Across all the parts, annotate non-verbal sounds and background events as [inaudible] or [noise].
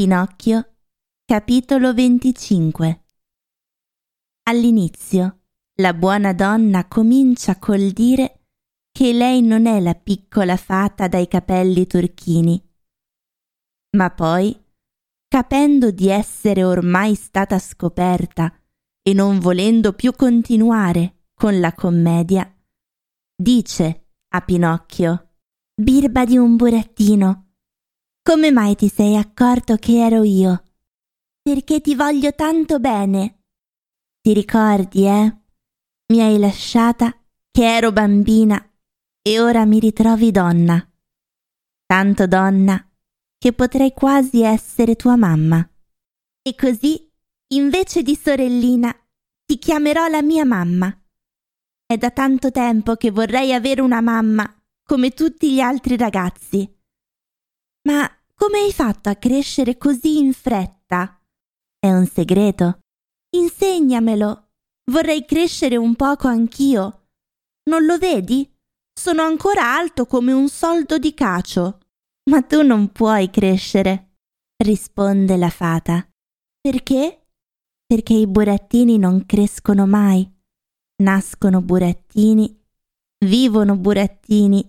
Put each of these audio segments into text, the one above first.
Pinocchio, capitolo 25 All'inizio la buona donna comincia col dire che lei non è la piccola fata dai capelli turchini, ma poi, capendo di essere ormai stata scoperta e non volendo più continuare con la commedia, dice a Pinocchio Birba di un burattino, come mai ti sei accorto che ero io? Perché ti voglio tanto bene. Ti ricordi, eh? Mi hai lasciata che ero bambina e ora mi ritrovi donna. Tanto donna che potrei quasi essere tua mamma. E così, invece di sorellina, ti chiamerò la mia mamma. È da tanto tempo che vorrei avere una mamma come tutti gli altri ragazzi. Ma come hai fatto a crescere così in fretta? È un segreto. Insegnamelo. Vorrei crescere un poco anch'io. Non lo vedi? Sono ancora alto come un soldo di cacio. Ma tu non puoi crescere, risponde la fata. Perché? Perché i burattini non crescono mai. Nascono burattini, vivono burattini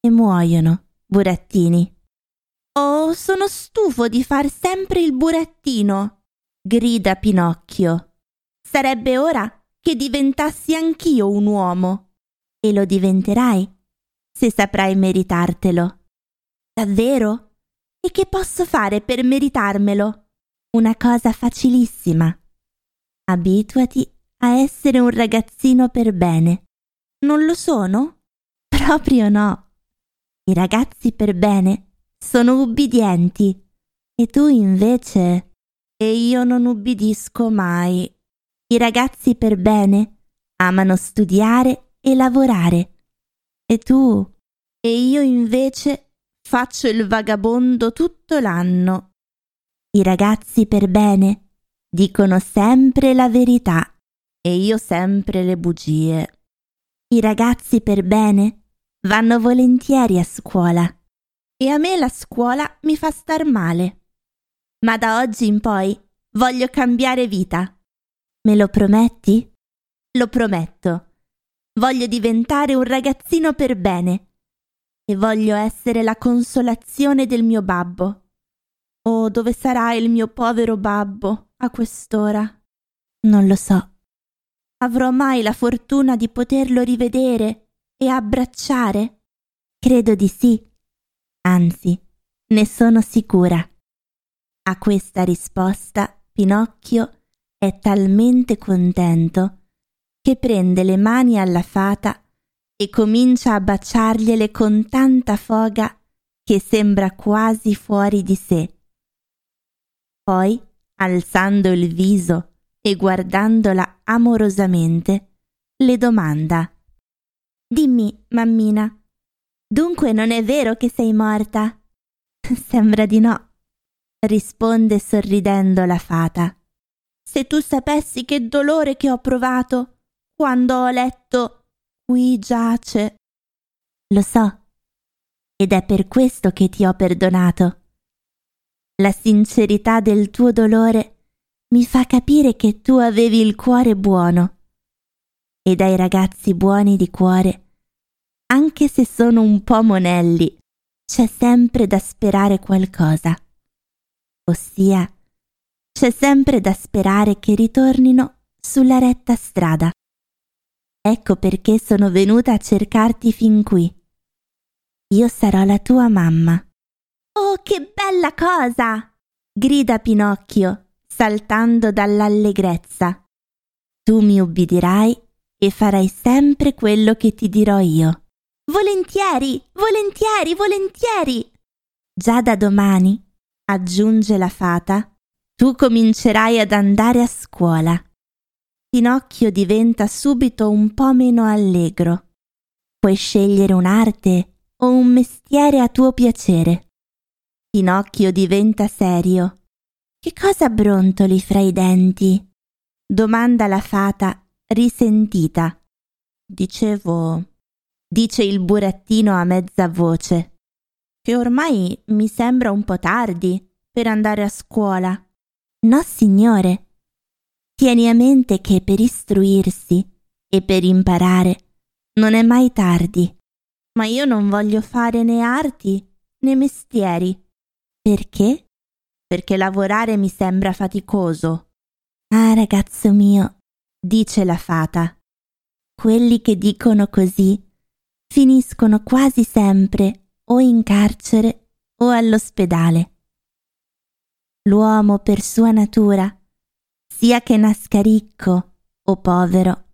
e muoiono burattini. Oh, sono stufo di far sempre il burattino, grida Pinocchio. Sarebbe ora che diventassi anch'io un uomo. E lo diventerai, se saprai meritartelo. Davvero? E che posso fare per meritarmelo? Una cosa facilissima. Abituati a essere un ragazzino per bene. Non lo sono? Proprio no. I ragazzi per bene sono ubbidienti e tu invece... E io non ubbidisco mai. I ragazzi per bene amano studiare e lavorare. E tu? E io invece faccio il vagabondo tutto l'anno. I ragazzi per bene dicono sempre la verità e io sempre le bugie. I ragazzi per bene vanno volentieri a scuola e a me la scuola mi fa star male. Ma da oggi in poi voglio cambiare vita. Me lo prometti? Lo prometto. Voglio diventare un ragazzino per bene e voglio essere la consolazione del mio babbo. Oh, dove sarà il mio povero babbo a quest'ora? Non lo so. Avrò mai la fortuna di poterlo rivedere e abbracciare? Credo di sì. Anzi, ne sono sicura. A questa risposta Pinocchio è talmente contento che prende le mani alla fata e comincia a baciargliele con tanta foga che sembra quasi fuori di sé. Poi, alzando il viso e guardandola amorosamente, le domanda Dimmi, mammina, dunque non è vero che sei morta? [laughs] Sembra di no, risponde sorridendo la fata. Se tu sapessi che dolore che ho provato quando ho letto qui giace. Lo so, ed è per questo che ti ho perdonato. La sincerità del tuo dolore mi fa capire che tu avevi il cuore buono e dai ragazzi buoni di cuore, anche se sono un po' monelli, c'è sempre da sperare qualcosa. Ossia, c'è sempre da sperare che ritornino sulla retta strada. Ecco perché sono venuta a cercarti fin qui. Io sarò la tua mamma. Oh, che bella cosa! grida Pinocchio, saltando dall'allegrezza. Tu mi ubbidirai e farai sempre quello che ti dirò io. Volentieri, volentieri, volentieri. Già da domani, aggiunge la fata, tu comincerai ad andare a scuola. Pinocchio diventa subito un po' meno allegro. Puoi scegliere un'arte o un mestiere a tuo piacere. Pinocchio diventa serio. Che cosa brontoli fra i denti? domanda la fata risentita. Dicevo, dice il burattino a mezza voce, che ormai mi sembra un po' tardi per andare a scuola. No, signore. Tieni a mente che per istruirsi e per imparare non è mai tardi. Ma io non voglio fare né arti né mestieri. Perché? Perché lavorare mi sembra faticoso. Ah, ragazzo mio, dice la fata. Quelli che dicono così finiscono quasi sempre o in carcere o all'ospedale. L'uomo per sua natura, sia che nasca ricco o povero,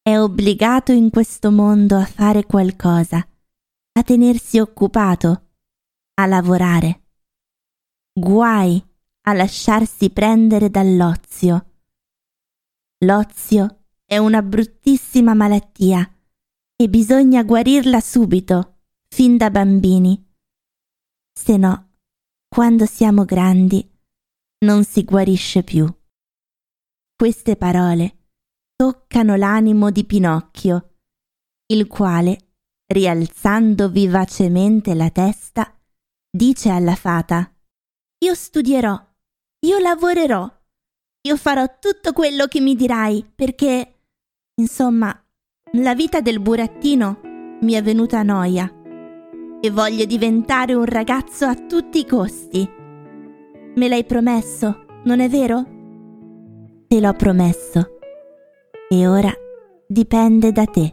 è obbligato in questo mondo a fare qualcosa, a tenersi occupato, a lavorare. Guai a lasciarsi prendere dall'ozio. L'ozio è una bruttissima malattia e bisogna guarirla subito, fin da bambini. Se no, quando siamo grandi, non si guarisce più. Queste parole toccano l'animo di Pinocchio, il quale, rialzando vivacemente la testa, dice alla fata Io studierò, io lavorerò, io farò tutto quello che mi dirai, perché, insomma, la vita del burattino mi è venuta a noia e voglio diventare un ragazzo a tutti i costi. Me l'hai promesso, non è vero? Te l'ho promesso. E ora dipende da te.